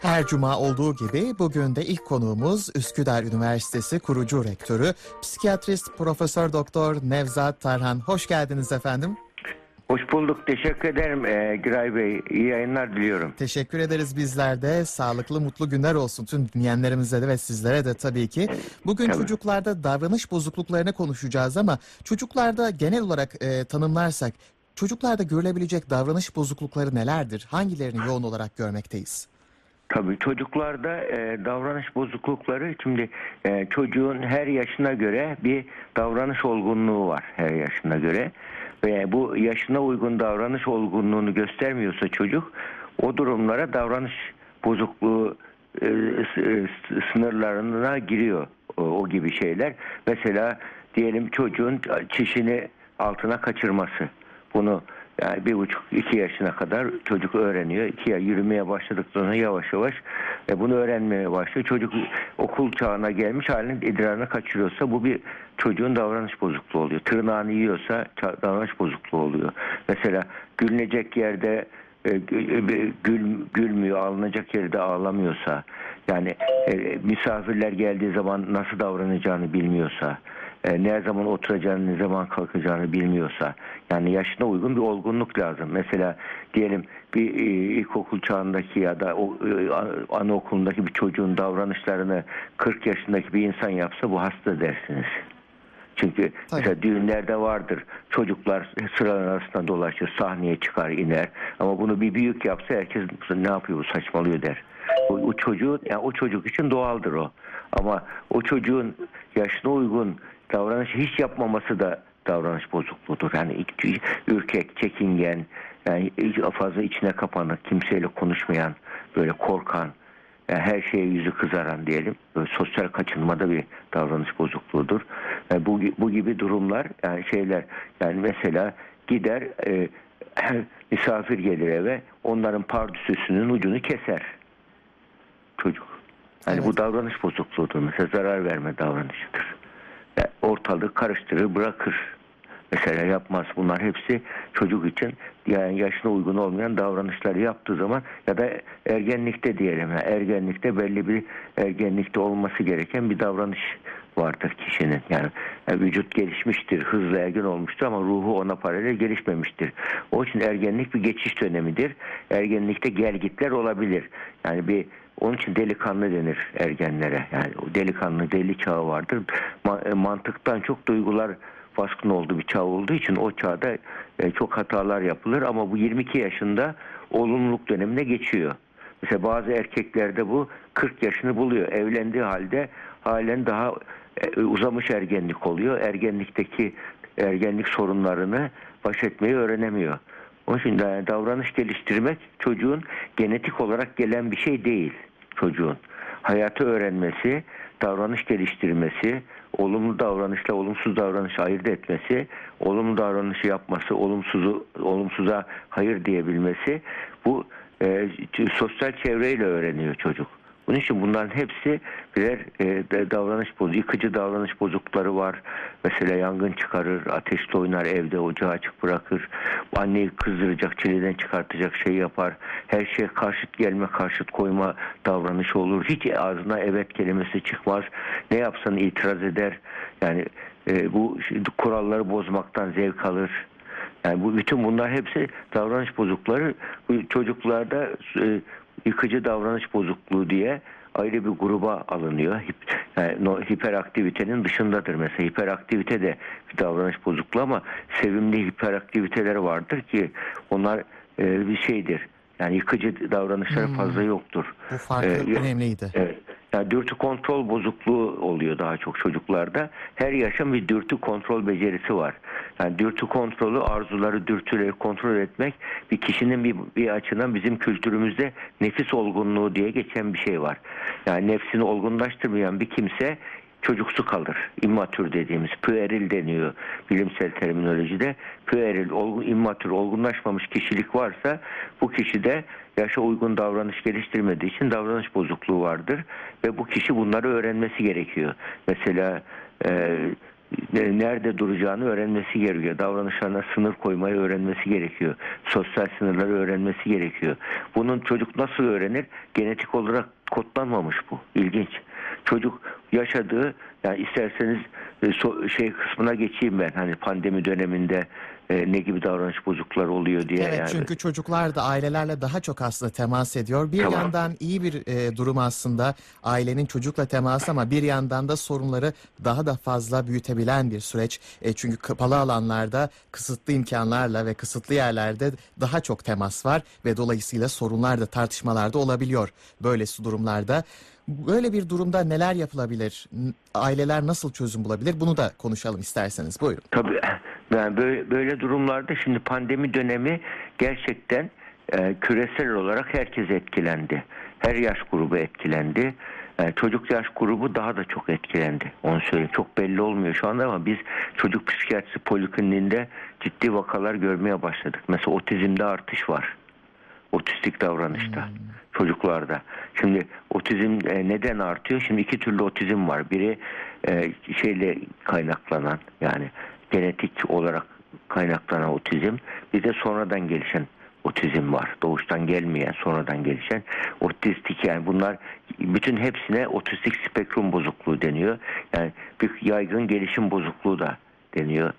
Her cuma olduğu gibi bugün de ilk konuğumuz Üsküdar Üniversitesi kurucu rektörü, psikiyatrist Profesör Doktor Nevzat Tarhan. Hoş geldiniz efendim. Hoş bulduk. Teşekkür ederim ee, Giray Bey. İyi yayınlar diliyorum. Teşekkür ederiz bizler de. Sağlıklı, mutlu günler olsun tüm dinleyenlerimize de ve sizlere de tabii ki. Bugün Tabii. çocuklarda davranış bozukluklarını konuşacağız ama çocuklarda genel olarak e, tanımlarsak çocuklarda görülebilecek davranış bozuklukları nelerdir? Hangilerini yoğun olarak görmekteyiz? Tabii çocuklarda e, davranış bozuklukları şimdi e, çocuğun her yaşına göre bir davranış olgunluğu var her yaşına göre. Ve bu yaşına uygun davranış olgunluğunu göstermiyorsa çocuk o durumlara davranış bozukluğu e, e, sınırlarına giriyor o, o gibi şeyler. Mesela diyelim çocuğun çişini altına kaçırması. Bunu yani bir buçuk iki yaşına kadar çocuk öğreniyor. İki yürümeye başladıktan sonra yavaş yavaş e, bunu öğrenmeye başlıyor. Çocuk okul çağına gelmiş halinin idrarını kaçırıyorsa bu bir çocuğun davranış bozukluğu oluyor. Tırnağını yiyorsa davranış bozukluğu oluyor. Mesela gülünecek yerde e, gül, gül- gülmüyor, ağlanacak yerde ağlamıyorsa, yani e, misafirler geldiği zaman nasıl davranacağını bilmiyorsa, e, ne zaman oturacağını, ne zaman kalkacağını bilmiyorsa, yani yaşına uygun bir olgunluk lazım. Mesela diyelim bir e, ilkokul çağındaki ya da o e, anaokulundaki bir çocuğun davranışlarını 40 yaşındaki bir insan yapsa bu hasta dersiniz. Çünkü Tabii. mesela düğünlerde vardır. Çocuklar sıralar arasında dolaşır, sahneye çıkar, iner. Ama bunu bir büyük yapsa herkes ne yapıyor bu saçmalıyor der. O, o çocuğun yani o çocuk için doğaldır o. Ama o çocuğun yaşına uygun davranış hiç yapmaması da davranış bozukluğudur. Yani ürkek, çekingen, yani fazla içine kapanık, kimseyle konuşmayan, böyle korkan, yani her şeye yüzü kızaran diyelim. Böyle sosyal kaçınmada bir davranış bozukluğudur. Yani bu, bu gibi durumlar yani şeyler yani mesela gider e, misafir gelir eve onların pardüsüsünün ucunu keser çocuk. Yani Evet. bu davranış bozukluğudur. Mesela zarar verme davranışıdır. Yani ortalığı karıştırır bırakır. Mesela yapmaz. Bunlar hepsi çocuk için yani yaşına uygun olmayan davranışları yaptığı zaman ya da ergenlikte diyelim. Yani ergenlikte belli bir ergenlikte olması gereken bir davranış vardır kişinin. Yani, yani vücut gelişmiştir, hızlı ergen olmuştur ama ruhu ona paralel gelişmemiştir. O için ergenlik bir geçiş dönemidir. Ergenlikte gelgitler olabilir. Yani bir onun için delikanlı denir ergenlere. Yani o delikanlı deli çağı vardır. E, mantıktan çok duygular baskın olduğu bir çağ olduğu için o çağda e, çok hatalar yapılır ama bu 22 yaşında olumluluk dönemine geçiyor. Mesela bazı erkeklerde bu 40 yaşını buluyor. Evlendiği halde halen daha e, uzamış ergenlik oluyor. Ergenlikteki ergenlik sorunlarını baş etmeyi öğrenemiyor. Onun için davranış geliştirmek çocuğun genetik olarak gelen bir şey değil çocuğun. Hayatı öğrenmesi, davranış geliştirmesi, olumlu davranışla olumsuz davranışı ayırt etmesi, olumlu davranışı yapması, olumsuzu olumsuza hayır diyebilmesi bu e, sosyal çevreyle öğreniyor çocuk. Bunun için bunların hepsi birer e, davranış bozu, yıkıcı davranış bozuklukları var. Mesela yangın çıkarır, ateşte oynar, evde ocağı açık bırakır. Anneyi kızdıracak, çileden çıkartacak şey yapar. Her şeye karşıt gelme, karşıt koyma davranışı olur. Hiç ağzına evet kelimesi çıkmaz. Ne yapsan itiraz eder. Yani e, bu kuralları bozmaktan zevk alır. Yani bu bütün bunlar hepsi davranış bozukları. Bu çocuklarda e, yıkıcı davranış bozukluğu diye ayrı bir gruba alınıyor. Yani no- hiperaktivitenin dışındadır mesela. Hiperaktivite de bir davranış bozukluğu ama sevimli hiperaktiviteler vardır ki onlar e, bir şeydir. Yani yıkıcı davranışları Hmm. fazla yoktur. Bu farkı Ee, önemliydi. Evet. Yani dürtü kontrol bozukluğu oluyor daha çok çocuklarda. Her yaşın bir dürtü kontrol becerisi var. Yani dürtü kontrolü, arzuları, dürtüleri kontrol etmek bir kişinin bir, bir açıdan bizim kültürümüzde nefis olgunluğu diye geçen bir şey var. Yani nefsini olgunlaştırmayan bir kimse çocuksu kalır. İmmatür dediğimiz pueril deniyor bilimsel terminolojide. Pueril, olgun, immatür, olgunlaşmamış kişilik varsa bu kişide yaşa uygun davranış geliştirmediği için davranış bozukluğu vardır ve bu kişi bunları öğrenmesi gerekiyor. Mesela e, ne- nerede duracağını öğrenmesi gerekiyor. Davranışlarına sınır koymayı öğrenmesi gerekiyor. Sosyal sınırları öğrenmesi gerekiyor. Bunun çocuk nasıl öğrenir? Genetik olarak kodlanmamış bu. İlginç. Çocuk yaşadığı yani isterseniz e, şey kısmına geçeyim ben. Hani pandemi döneminde e, ne gibi davranış bozuklukları oluyor diye. Evet yani. çünkü çocuklar da ailelerle daha çok aslında temas ediyor. Bir Tamam. yandan iyi bir e, durum aslında ailenin çocukla teması ama bir yandan da sorunları daha da fazla büyütebilen bir süreç. E, çünkü kapalı alanlarda kısıtlı imkanlarla ve kısıtlı yerlerde daha çok temas var ve dolayısıyla sorunlar da tartışmalar da olabiliyor böylesi durumlarda. Böyle bir durumda neler yapılabilir? Aileler nasıl çözüm bulabilir? Bunu da konuşalım isterseniz. Buyurun. Tabii yani böyle, böyle durumlarda şimdi pandemi dönemi gerçekten e, küresel olarak herkes etkilendi. Her yaş grubu etkilendi. E, çocuk yaş grubu daha da çok etkilendi. Onu söyleyeyim. Çok belli olmuyor şu anda ama biz çocuk psikiyatrisi polikliniğinde ciddi vakalar görmeye başladık. Mesela otizmde artış var. Otistik davranışta çocuklarda. Şimdi otizm e, neden artıyor? Şimdi iki türlü otizm var. Biri e, şeyle kaynaklanan yani genetik olarak kaynaklanan otizm. Bir de sonradan gelişen otizm var. Doğuştan gelmeyen, sonradan gelişen otistik yani bunlar bütün hepsine otistik spektrum bozukluğu deniyor. Yani bir yaygın gelişim bozukluğu da deniyor.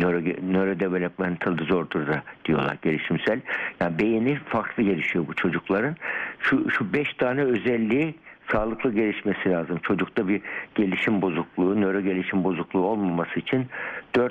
Nöro, neurodevelopmental disorder da diyorlar gelişimsel. Yani beyni farklı gelişiyor bu çocukların. Şu, şu beş tane özelliği sağlıklı gelişmesi lazım. Çocukta bir gelişim bozukluğu, nöro gelişim bozukluğu olmaması için 4-5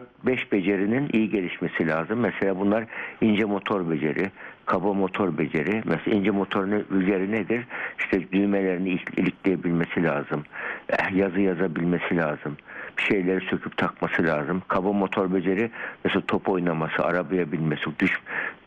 becerinin iyi gelişmesi lazım. Mesela bunlar ince motor beceri, kaba motor beceri. Mesela ince motor ne- beceri nedir? İşte düğmelerini ilik- ilikleyebilmesi lazım. Eh, Yazı yazabilmesi lazım. Bir şeyleri söküp takması lazım. Kaba motor beceri mesela top oynaması, arabaya binmesi, düş,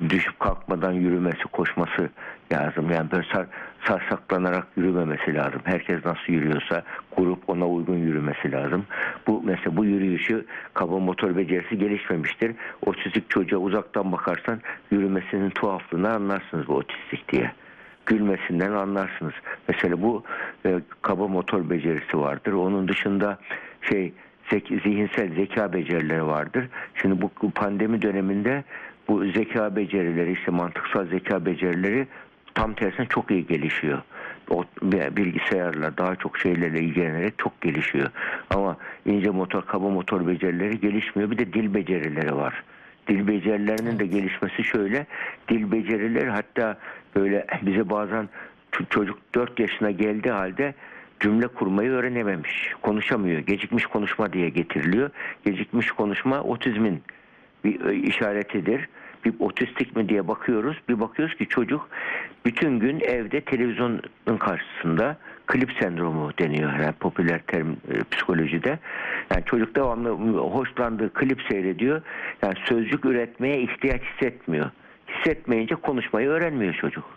düşüp kalkmadan yürümesi, koşması lazım. Yani böyle sar, sarsaklanarak yürümemesi lazım. Herkes nasıl yürüyorsa grup ona uygun yürümesi lazım. Bu mesela bu yürüyüşü kaba motor becerisi gelişmemiştir. Otistik çocuğa uzaktan bakarsan yürümesinin tuhaflığını anlarsınız bu otistik diye gülmesinden anlarsınız. Mesela bu e, kaba motor becerisi vardır. Onun dışında şey zihinsel zeka becerileri vardır. Şimdi bu pandemi döneminde bu zeka becerileri işte mantıksal zeka becerileri tam tersine çok iyi gelişiyor. O bilgisayarla daha çok şeylerle ilgilenerek çok gelişiyor. Ama ince motor, kaba motor becerileri gelişmiyor. Bir de dil becerileri var. Dil becerilerinin de gelişmesi şöyle. Dil becerileri hatta böyle bize bazen çocuk 4 yaşına geldiği halde cümle kurmayı öğrenememiş. Konuşamıyor. Gecikmiş konuşma diye getiriliyor. Gecikmiş konuşma otizmin bir e, işaretidir. Bir otistik mi diye bakıyoruz. Bir bakıyoruz ki çocuk bütün gün evde televizyonun karşısında klip sendromu deniyor yani popüler terim e, psikolojide. Yani çocuk devamlı hoşlandığı klip seyrediyor. Yani sözcük üretmeye ihtiyaç hissetmiyor. Hissetmeyince konuşmayı öğrenmiyor çocuk.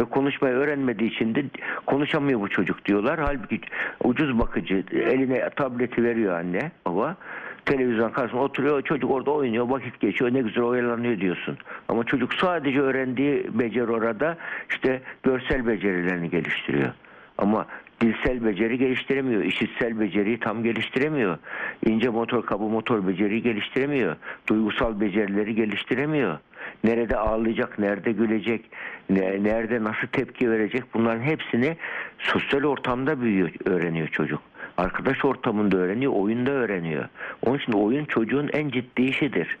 Ve konuşmayı öğrenmediği için de konuşamıyor bu çocuk diyorlar. Halbuki ucuz bakıcı eline tableti veriyor anne baba. Televizyon karşısında oturuyor çocuk orada oynuyor vakit geçiyor ne güzel oyalanıyor diyorsun. Ama çocuk sadece öğrendiği beceri orada işte görsel becerilerini geliştiriyor. Ama dilsel beceri geliştiremiyor. işitsel beceriyi tam geliştiremiyor. ince motor, kaba motor beceriyi geliştiremiyor. Duygusal becerileri geliştiremiyor. Nerede ağlayacak, nerede gülecek, ne- nerede nasıl tepki verecek bunların hepsini sosyal ortamda büyüyor, öğreniyor çocuk. Arkadaş ortamında öğreniyor, oyunda öğreniyor. Onun için oyun çocuğun en ciddi işidir.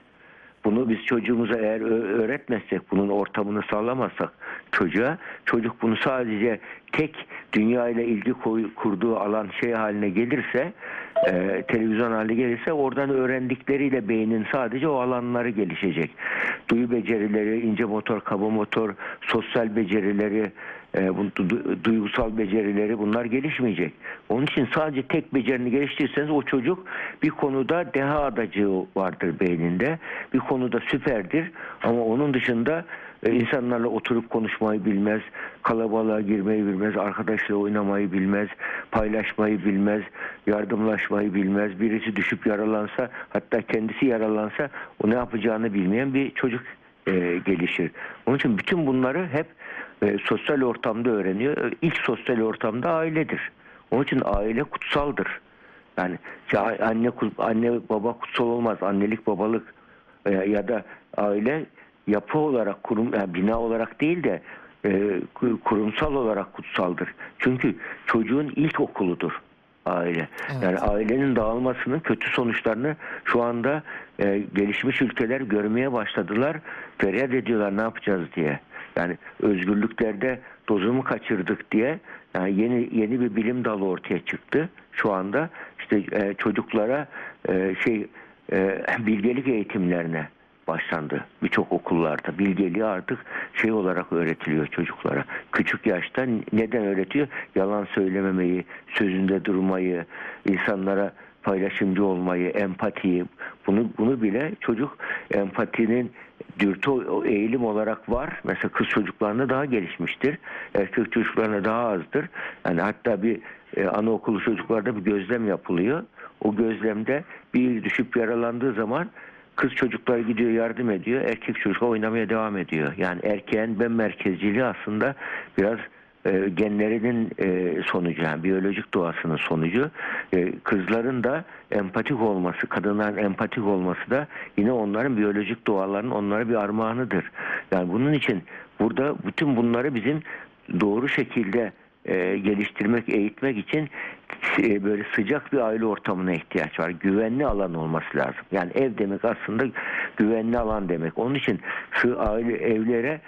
Bunu biz çocuğumuza eğer öğretmezsek, bunun ortamını sağlamazsak çocuğa, çocuk bunu sadece tek dünya ile ilgi koy- kurduğu alan şey haline gelirse, e, televizyon haline gelirse oradan öğrendikleriyle beynin sadece o alanları gelişecek. Duyu becerileri, ince motor, kaba motor, sosyal becerileri, e, duygusal becerileri bunlar gelişmeyecek. Onun için sadece tek becerini geliştirirseniz o çocuk bir konuda deha adacığı vardır beyninde. Bir konuda süperdir ama onun dışında e, insanlarla oturup konuşmayı bilmez, kalabalığa girmeyi bilmez, arkadaşla oynamayı bilmez, paylaşmayı bilmez, yardımlaşmayı bilmez. Birisi düşüp yaralansa hatta kendisi yaralansa o ne yapacağını bilmeyen bir çocuk e, gelişir. Onun için bütün bunları hep e, sosyal ortamda öğreniyor. E, İlk sosyal ortamda ailedir. Onun için aile kutsaldır. Yani ya anne anne baba kutsal olmaz. Annelik babalık e, ya da aile yapı olarak kurum yani bina olarak değil de e, ku- kurumsal olarak kutsaldır. Çünkü çocuğun ilk okuludur aile. Evet. Yani ailenin dağılmasının kötü sonuçlarını şu anda e, gelişmiş ülkeler görmeye başladılar. Feryat ediyorlar ne yapacağız diye. Yani özgürlüklerde dozunu kaçırdık diye yani yeni yeni bir bilim dalı ortaya çıktı. Şu anda işte e, çocuklara e, şey e, bilgelik eğitimlerine başlandı birçok okullarda. Bilgeliği artık şey olarak öğretiliyor çocuklara. Küçük yaşta neden öğretiyor? Yalan söylememeyi, sözünde durmayı, insanlara paylaşımcı olmayı, empatiyi. Bunu bunu bile çocuk empatinin dürtü eğilim olarak var. Mesela kız çocuklarında daha gelişmiştir. Erkek çocuklarında daha azdır. Yani hatta bir e, anaokulu çocuklarda bir gözlem yapılıyor. O gözlemde bir düşüp yaralandığı zaman Kız çocuklar gidiyor yardım ediyor. Erkek çocuk oynamaya devam ediyor. Yani erkeğin ben merkezciliği aslında biraz e, genlerinin e, sonucu yani biyolojik doğasının sonucu. E, kızların da empatik olması, kadınların empatik olması da yine onların biyolojik doğalarının onlara bir armağanıdır. Yani bunun için burada bütün bunları bizim doğru şekilde e, geliştirmek, eğitmek için e, böyle sıcak bir aile ortamına ihtiyaç var. Güvenli alan olması lazım. Yani ev demek aslında güvenli alan demek. Onun için sığ aile evlere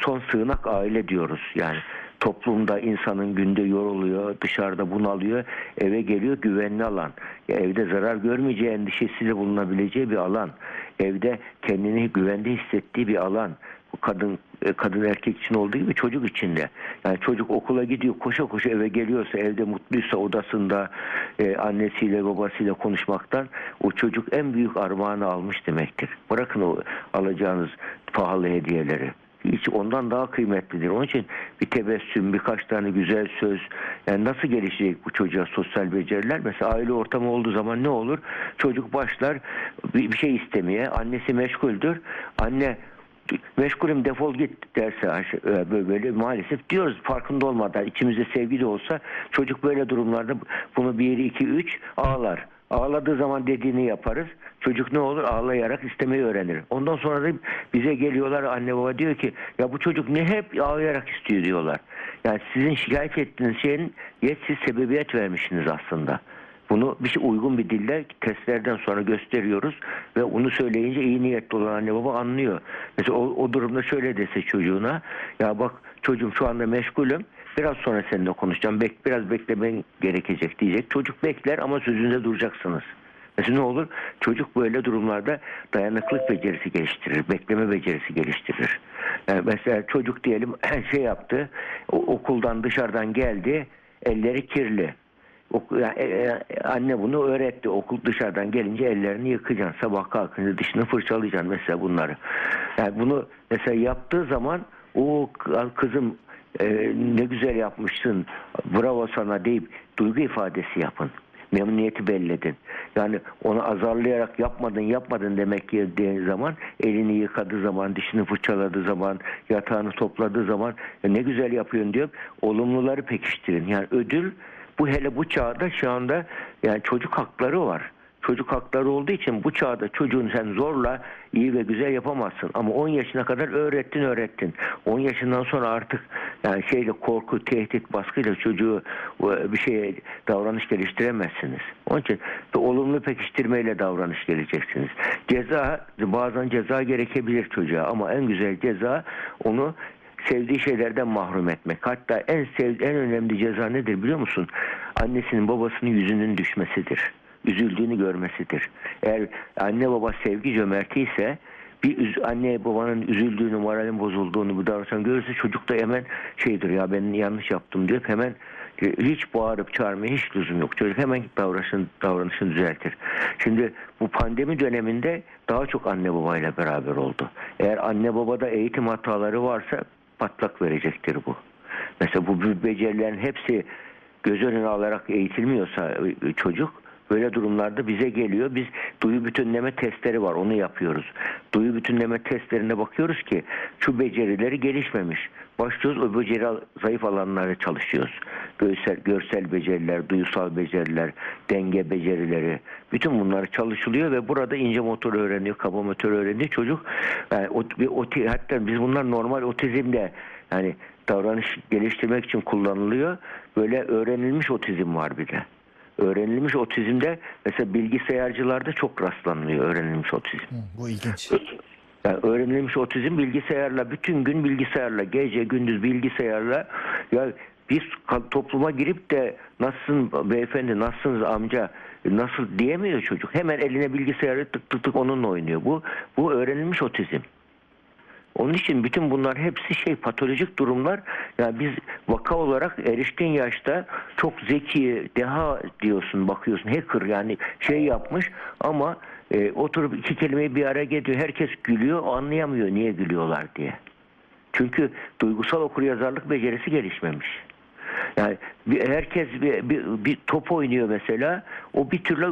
son sığınak aile diyoruz. Yani toplumda insanın günde yoruluyor, dışarıda bunalıyor, eve geliyor güvenli alan. Evde zarar görmeyeceği endişesiyle bulunabileceği bir alan. Evde kendini güvende hissettiği bir alan. Bu kadın e, kadın erkek için olduğu gibi çocuk için de. Yani çocuk okula gidiyor koşa koşa eve geliyorsa evde mutluysa odasında e, annesiyle babasıyla konuşmaktan o çocuk en büyük armağanı almış demektir. Bırakın o alacağınız pahalı hediyeleri. Hiç ondan daha kıymetlidir. Onun için bir tebessüm, birkaç tane güzel söz. Yani nasıl gelişecek bu çocuğa sosyal beceriler? Mesela aile ortamı olduğu zaman ne olur? Çocuk başlar bir şey istemeye. Annesi meşguldür. Anne meşgulüm defol git derse e, böyle, maalesef diyoruz farkında olmadan içimizde sevgi de olsa çocuk böyle durumlarda bunu 1 2 3 ağlar. Ağladığı zaman dediğini yaparız. Çocuk ne olur? Ağlayarak istemeyi öğrenir. Ondan sonra da bize geliyorlar anne baba diyor ki ya bu çocuk ne hep ağlayarak istiyor diyorlar. Yani sizin şikayet ettiğiniz şeyin yet sebebiyet vermişsiniz aslında. Bunu bir şey uygun bir dille testlerden sonra gösteriyoruz ve onu söyleyince iyi niyetli olan anne baba anlıyor. Mesela o, o durumda şöyle dese çocuğuna ya bak çocuğum şu anda meşgulüm biraz sonra seninle konuşacağım bek, biraz beklemen gerekecek diyecek. Çocuk bekler ama sözünde duracaksınız. Mesela ne olur? Çocuk böyle durumlarda dayanıklık becerisi geliştirir, bekleme becerisi geliştirir. Yani mesela çocuk diyelim şey yaptı, okuldan dışarıdan geldi, elleri kirli. E, e, anne bunu öğretti. Okul dışarıdan gelince ellerini yıkacaksın. Sabah kalkınca dişini fırçalayacaksın mesela bunları. Yani bunu mesela yaptığı zaman o kızım e, ne güzel yapmışsın bravo sana deyip duygu ifadesi yapın. Memnuniyeti belledin. Yani onu azarlayarak yapmadın yapmadın demek geldiği zaman elini yıkadığı zaman dişini fırçaladığı zaman yatağını topladığı zaman "Ya ne güzel yapıyorsun diyor. Olumluları pekiştirin. Yani ödül bu hele bu çağda şu anda yani çocuk hakları var. Çocuk hakları olduğu için bu çağda çocuğun sen zorla iyi ve güzel yapamazsın. Ama 10 yaşına kadar öğrettin öğrettin. 10 yaşından sonra artık yani şeyle korku, tehdit, baskıyla çocuğu e, bir şeye davranış geliştiremezsiniz. Onun için de olumlu pekiştirmeyle davranış geleceksiniz. Ceza bazen ceza gerekebilir çocuğa ama en güzel ceza onu sevdiği şeylerden mahrum etmek. Hatta en sev en önemli ceza nedir biliyor musun? Annesinin babasının yüzünün düşmesidir. Üzüldüğünü görmesidir. Eğer anne baba sevgi cömerti ise bir üz- anne babanın üzüldüğünü, moralin bozulduğunu bu davranıştan görürse çocuk da hemen şeydir ya ben yanlış yaptım diyor hemen hiç bağırıp çağırmaya hiç lüzum yok. Çocuk hemen davranışını, davranışını düzeltir. Şimdi bu pandemi döneminde daha çok anne babayla beraber oldu. Eğer anne babada eğitim hataları varsa patlak verecektir bu. Mesela bu becerilerin hepsi göz önüne alarak eğitilmiyorsa e, çocuk böyle durumlarda bize geliyor. Biz duyu bütünleme testleri var onu yapıyoruz. Duyu bütünleme testlerine bakıyoruz ki şu becerileri gelişmemiş. Başlıyoruz o beceri zayıf alanlara çalışıyoruz. Görsel, görsel beceriler, duyusal beceriler, denge becerileri. Bütün bunlar çalışılıyor ve burada ince motor öğreniyor, kaba motor öğreniyor çocuk. Yani o, bir oti, hatta biz bunlar normal otizmde yani davranış geliştirmek için kullanılıyor. Böyle öğrenilmiş otizm var bir de. Öğrenilmiş otizmde mesela bilgisayarcılarda çok rastlanmıyor öğrenilmiş otizm. Hı, bu ilginç. Yani öğrenilmiş otizm bilgisayarla bütün gün bilgisayarla gece gündüz bilgisayarla ya biz topluma girip de nasılsın beyefendi nasılsınız amca nasıl diyemiyor çocuk. Hemen eline bilgisayarı tık tık tık onunla oynuyor. Bu bu öğrenilmiş otizm. Onun için bütün bunlar hepsi şey patolojik durumlar. Yani biz vaka olarak erişkin yaşta çok zeki, deha diyorsun, bakıyorsun, hacker yani şey yapmış ama e, oturup iki kelimeyi bir araya getiriyor. Herkes gülüyor, anlayamıyor niye gülüyorlar diye. Çünkü duygusal okuryazarlık becerisi gelişmemiş. Yani bir, herkes bir, bir, bir top oynuyor mesela. O bir türlü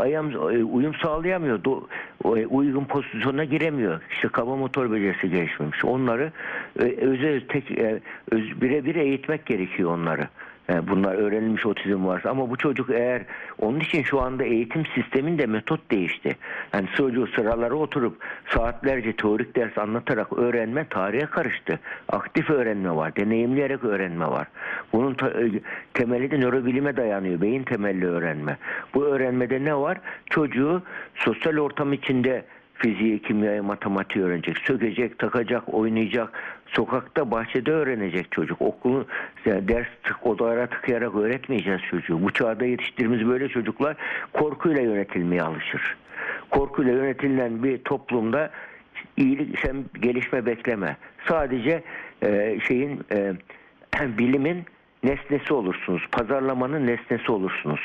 ayam, uyum sağlayamıyor. Do, o, uygun pozisyona giremiyor. İşte kaba motor becerisi gelişmemiş. Onları e, özel tek e, öz, birebir eğitmek gerekiyor onları. Yani bunlar öğrenilmiş otizm varsa ama bu çocuk eğer onun için şu anda eğitim sisteminde metot değişti. Yani çocuğu sıralara oturup saatlerce teorik ders anlatarak öğrenme tarihe karıştı. Aktif öğrenme var, deneyimleyerek öğrenme var. Bunun e, temeli de nörobilime dayanıyor, beyin temelli öğrenme. Bu öğrenmede ne var? Çocuğu sosyal ortam içinde fiziği, kimyayı, matematiği öğrenecek. Sökecek, takacak, oynayacak. Sokakta, bahçede öğrenecek çocuk. Okulu yani ders tık, odalara tıkayarak öğretmeyeceğiz çocuğu. Bu çağda yetiştirdiğimiz böyle çocuklar korkuyla yönetilmeye alışır. Korkuyla yönetilen bir toplumda iyilik, sen gelişme bekleme. Sadece e, şeyin e, bilimin nesnesi olursunuz. Pazarlamanın nesnesi olursunuz.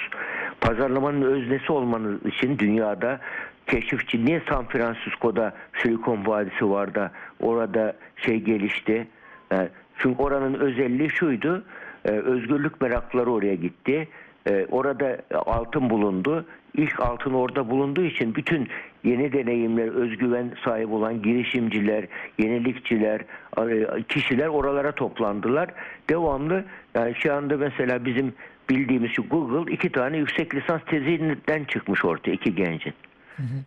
Pazarlamanın öznesi olmanız için dünyada keşifçi niye San Francisco'da Silikon Vadisi var da orada şey gelişti. Yani çünkü oranın özelliği şuydu. e, özgürlük merakları oraya gitti. E, orada altın bulundu. İlk altın orada bulunduğu için bütün yeni deneyimler, özgüven sahibi olan girişimciler, yenilikçiler, e, kişiler oralara toplandılar. Devamlı yani şu anda mesela bizim bildiğimiz şu Google iki tane yüksek lisans tezinden çıkmış ortaya iki gencin.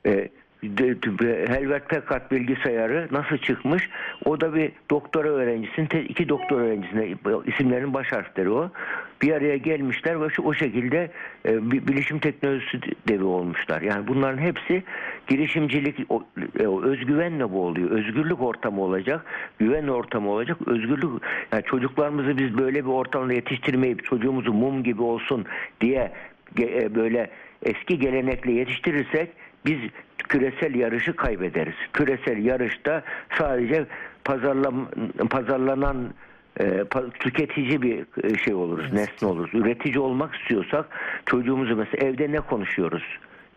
E, de- de- Helvet Packard bilgisayarı nasıl çıkmış? O da bir doktora öğrencisinin iki doktor öğrencisine isimlerinin baş harfleri o. Bir araya gelmişler ve şu, o şekilde e, bilişim teknolojisi devi olmuşlar. Yani bunların hepsi girişimcilik, o, e, özgüvenle bu oluyor. Özgürlük ortamı olacak, güven ortamı olacak. Özgürlük, yani çocuklarımızı biz böyle bir ortamda yetiştirmeyip çocuğumuzu mum gibi olsun diye e, böyle eski gelenekle yetiştirirsek biz küresel yarışı kaybederiz. Küresel yarışta sadece pazarlam pazarlanan e, tüketici bir e, şey oluruz, nesne oluruz. Üretici olmak istiyorsak çocuğumuzu mesela evde ne konuşuyoruz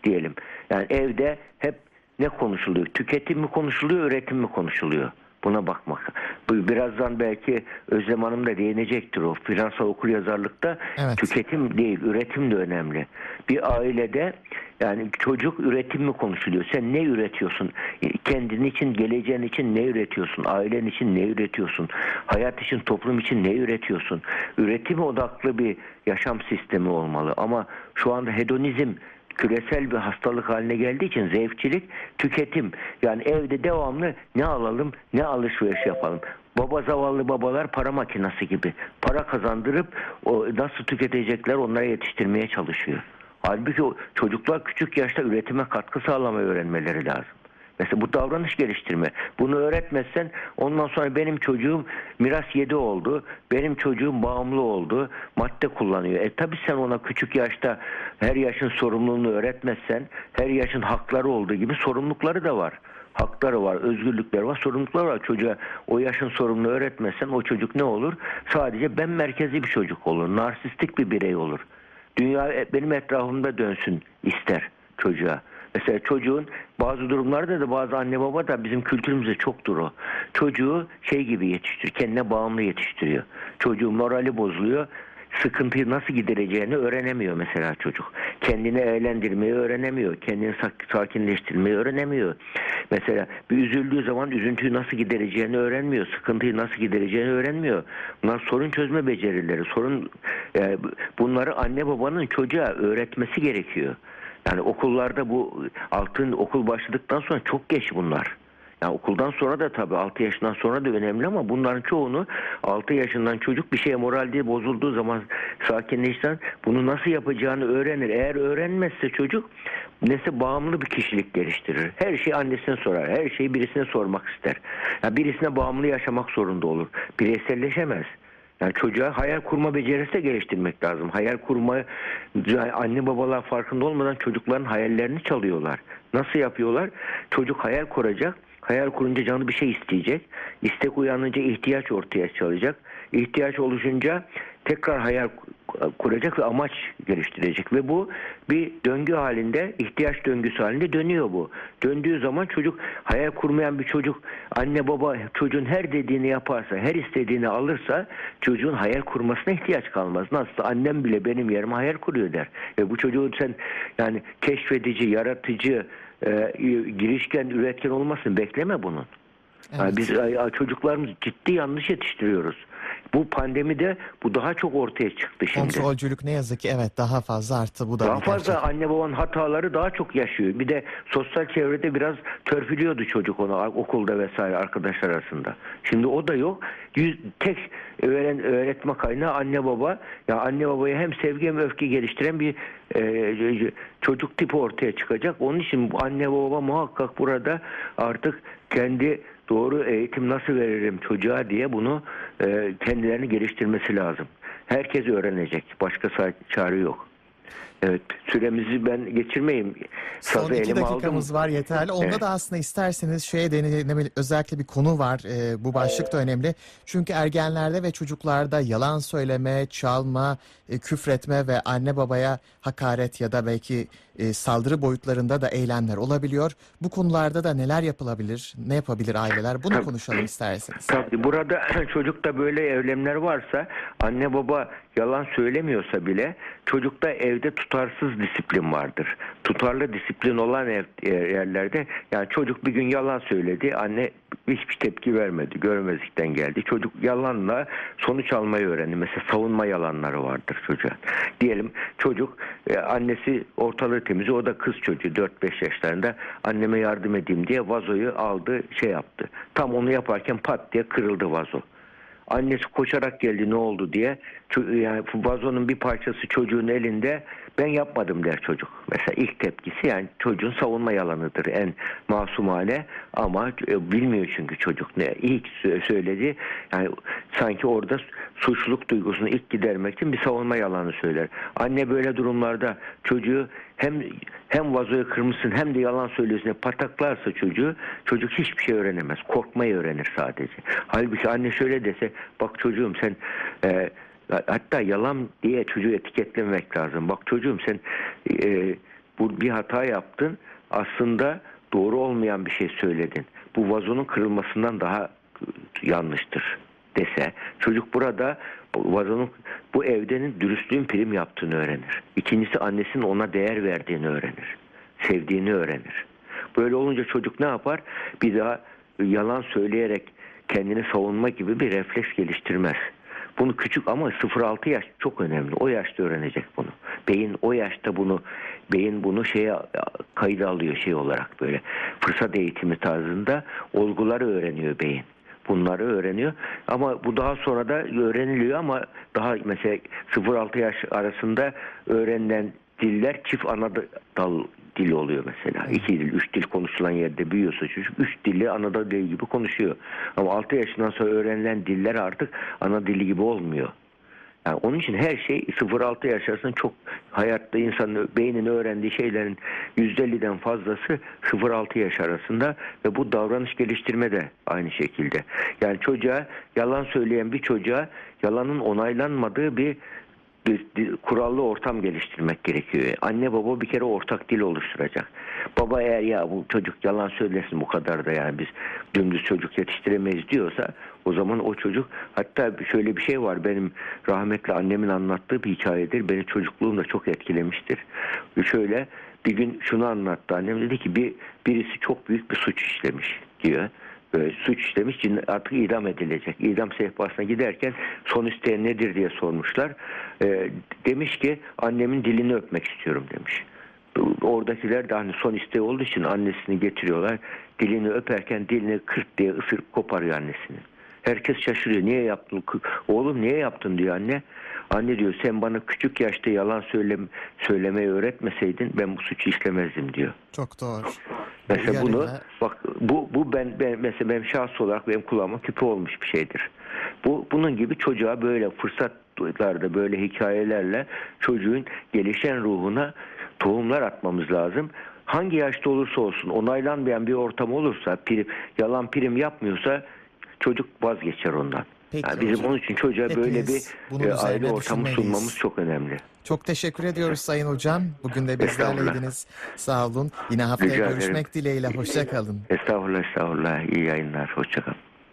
diyelim. Yani evde hep ne konuşuluyor? Tüketim mi konuşuluyor, üretim mi konuşuluyor? Buna bakmak. Birazdan belki Özlem Hanım da değinecektir o. Finansal okuryazarlıkta Evet. tüketim değil, üretim de önemli. Bir ailede yani çocuk üretim mi konuşuluyor? Sen ne üretiyorsun? Kendin için, geleceğin için ne üretiyorsun? Ailen için ne üretiyorsun? Hayat için, toplum için ne üretiyorsun? Üretim odaklı bir yaşam sistemi olmalı. Ama şu anda hedonizm küresel bir hastalık haline geldiği için zevkçilik, tüketim. Yani evde devamlı ne alalım, ne alışveriş yapalım. Baba zavallı babalar para makinesi gibi. Para kazandırıp o nasıl tüketecekler onlara yetiştirmeye çalışıyor. Halbuki çocuklar küçük yaşta üretime katkı sağlamayı öğrenmeleri lazım. Mesela bu davranış geliştirme. Bunu öğretmezsen ondan sonra benim çocuğum miras yedi oldu. Benim çocuğum bağımlı oldu. Madde kullanıyor. E tabi sen ona küçük yaşta her yaşın sorumluluğunu öğretmezsen her yaşın hakları olduğu gibi sorumlulukları da var. Hakları var, özgürlükleri var, sorumlulukları var. Çocuğa o yaşın sorumluluğu öğretmezsen o çocuk ne olur? Sadece ben merkezi bir çocuk olur. Narsistik bir birey olur. Dünya e, benim etrafımda dönsün ister çocuğa. Mesela çocuğun bazı durumlarda da bazı anne baba da bizim kültürümüzde çoktur o. Çocuğu şey gibi yetiştiriyor, kendine bağımlı yetiştiriyor. Çocuğun morali bozuluyor. sıkıntıyı nasıl gidereceğini öğrenemiyor mesela çocuk. Kendini eğlendirmeyi öğrenemiyor. Kendini sak- sakinleştirmeyi öğrenemiyor. Mesela bir üzüldüğü zaman üzüntüyü nasıl gidereceğini öğrenmiyor. Sıkıntıyı nasıl gidereceğini öğrenmiyor. Bunlar sorun çözme becerileri. Sorun e, bunları anne babanın çocuğa öğretmesi gerekiyor. Yani okullarda bu altın okul başladıktan sonra çok geç bunlar. Yani okuldan sonra da tabii 6 yaşından sonra da önemli ama bunların çoğunu 6 yaşından çocuk bir şeye moralde bozulduğu zaman sakinleşsen bunu nasıl yapacağını öğrenir. Eğer öğrenmezse çocuk nese bağımlı bir kişilik geliştirir. Her şeyi annesine sorar. Her şeyi birisine sormak ister. Yani birisine bağımlı yaşamak zorunda olur. Bireyselleşemez. Yani çocuğa hayal kurma becerisi de geliştirmek lazım. Hayal kurma anne babalar farkında olmadan çocukların hayallerini çalıyorlar. Nasıl yapıyorlar? Çocuk hayal kuracak. Hayal kurunca canı bir şey isteyecek. İstek uyanınca ihtiyaç ortaya çıkacak. İhtiyaç oluşunca tekrar hayal kuracak ve amaç geliştirecek ve bu bir döngü halinde ihtiyaç döngüsü halinde dönüyor bu. Döndüğü zaman çocuk hayal kurmayan bir çocuk anne baba çocuğun her dediğini yaparsa her istediğini alırsa çocuğun hayal kurmasına ihtiyaç kalmaz. Nasıl annem bile benim yerime hayal kuruyor der. Ve bu çocuğun sen yani keşfedici, yaratıcı, e, girişken, üretken olmasını bekleme bunun. Yani Evet. biz ay- ay- çocuklarımız ciddi yanlış yetiştiriyoruz. Bu pandemide bu daha çok ortaya çıktı şimdi. Kontrolcülük ne yazık ki evet daha fazla arttı. Bu da Daha fazla gerçek. anne babanın hataları daha çok yaşıyor. Bir de sosyal çevrede biraz törpülüyordu çocuk onu okulda vesaire arkadaşlar arasında. Şimdi o da yok. Yüz, tek öğren, öğretme kaynağı anne baba. Ya anne babaya hem sevgi hem öfke geliştiren bir e, çocuk tipi ortaya çıkacak. Onun için anne baba muhakkak burada artık kendi doğru eğitim nasıl veririm çocuğa diye bunu e, kendilerini geliştirmesi lazım. Herkes öğrenecek. Başka çare yok. Evet, süremizi ben geçirmeyeyim. Son Sazı iki elime aldım. dakikamız var yeterli. Onda Evet. da aslında isterseniz şeye değinelim özellikle bir konu var. Ee, bu başlık da önemli. Çünkü ergenlerde ve çocuklarda yalan söyleme, çalma, e, küfretme ve anne babaya hakaret ya da belki e, saldırı boyutlarında da eylemler olabiliyor. Bu konularda da neler yapılabilir? Ne yapabilir aileler? Bunu Tabii. konuşalım isterseniz. Tabii burada çocukta böyle evlemler varsa anne baba yalan söylemiyorsa bile çocukta evde tutarsız disiplin vardır. Tutarlı disiplin olan yerlerde yani çocuk bir gün yalan söyledi anne hiçbir tepki vermedi görmezlikten geldi. Çocuk yalanla sonuç almayı öğrendi. Mesela savunma yalanları vardır çocuğa. Diyelim çocuk e, annesi ortalığı temizi o da kız çocuğu 4-5 yaşlarında anneme yardım edeyim diye vazoyu aldı şey yaptı. Tam onu yaparken pat diye kırıldı vazo. Annesi koşarak geldi ne oldu diye. Yani vazonun bir parçası çocuğun elinde ben yapmadım der çocuk. Mesela ilk tepkisi yani çocuğun savunma yalanıdır en masumane ama e, bilmiyor çünkü çocuk ne ilk sö- söyledi yani sanki orada suçluluk duygusunu ilk gidermek için bir savunma yalanı söyler. Anne böyle durumlarda çocuğu hem hem vazoyu kırmışsın hem de yalan söylüyorsun diye pataklarsa çocuğu çocuk hiçbir şey öğrenemez. Korkmayı öğrenir sadece. Halbuki anne şöyle dese bak çocuğum sen e, hatta yalan diye çocuğu etiketlemek lazım. Bak çocuğum sen e, bu bir hata yaptın. Aslında doğru olmayan bir şey söyledin. Bu vazonun kırılmasından daha yanlıştır dese çocuk burada bu vazonun bu evdenin dürüstlüğün prim yaptığını öğrenir. İkincisi annesinin ona değer verdiğini öğrenir. Sevdiğini öğrenir. Böyle olunca çocuk ne yapar? Bir daha yalan söyleyerek kendini savunma gibi bir refleks geliştirmez. Bunu küçük ama 0-6 yaş çok önemli. O yaşta öğrenecek bunu. Beyin o yaşta bunu beyin bunu şeye kayda alıyor şey olarak böyle fırsat eğitimi tarzında olguları öğreniyor beyin. Bunları öğreniyor ama bu daha sonra da öğreniliyor ama daha mesela 0-6 yaş arasında öğrenilen diller çift ana dal dil oluyor mesela. İki dil, üç dil konuşulan yerde büyüyorsa çocuk üç dili ana dil gibi konuşuyor. Ama 6 yaşından sonra öğrenilen diller artık ana dili gibi olmuyor. Yani onun için her şey 0-6 yaş arasında çok hayatta insanın beynini öğrendiği şeylerin %50'den fazlası 0-6 yaş arasında ve bu davranış geliştirme de aynı şekilde. Yani çocuğa yalan söyleyen bir çocuğa yalanın onaylanmadığı bir bir, kurallı ortam geliştirmek gerekiyor. Anne baba bir kere ortak dil oluşturacak. Baba eğer ya bu çocuk yalan söylesin bu kadar da yani biz dümdüz çocuk yetiştiremeyiz diyorsa o zaman o çocuk hatta şöyle bir şey var benim rahmetli annemin anlattığı bir hikayedir. Beni çocukluğumda çok etkilemiştir. Şöyle bir gün şunu anlattı annem dedi ki bir birisi çok büyük bir suç işlemiş diyor. Suç işlemiş artık idam edilecek. İdam sehpasına giderken son isteğin nedir diye sormuşlar. Ee, demiş ki annemin dilini öpmek istiyorum demiş. Oradakiler de hani son isteği olduğu için annesini getiriyorlar. Dilini öperken dilini kırt diye ısırıp koparıyor annesini. Herkes şaşırıyor. Niye yaptın? Oğlum niye yaptın diyor anne. Anne diyor sen bana küçük yaşta yalan söylem söylemeyi öğretmeseydin ben bu suçu işlemezdim diyor. Çok doğru. Mesela bunu Uyarıyla- bak bu bu ben, ben mesela benim şahs olarak benim kulağıma küpe olmuş bir şeydir. Bu bunun gibi çocuğa böyle fırsatlarda böyle hikayelerle çocuğun gelişen ruhuna tohumlar atmamız lazım. Hangi yaşta olursa olsun onaylanmayan bir ortam olursa prim, yalan prim yapmıyorsa çocuk vazgeçer ondan. Peki Yani bizim hocam. onun için çocuğa böyle bir e, aile ortamı sunmamız çok önemli. Çok teşekkür ediyoruz Sayın Hocam. Bugün de bizlerleydiniz. Sağ olun. Yine haftaya Rica ederim. görüşmek dileğiyle. Hoşça kalın. Estağfurullah estağfurullah iyi yayınlar hoşçakalın.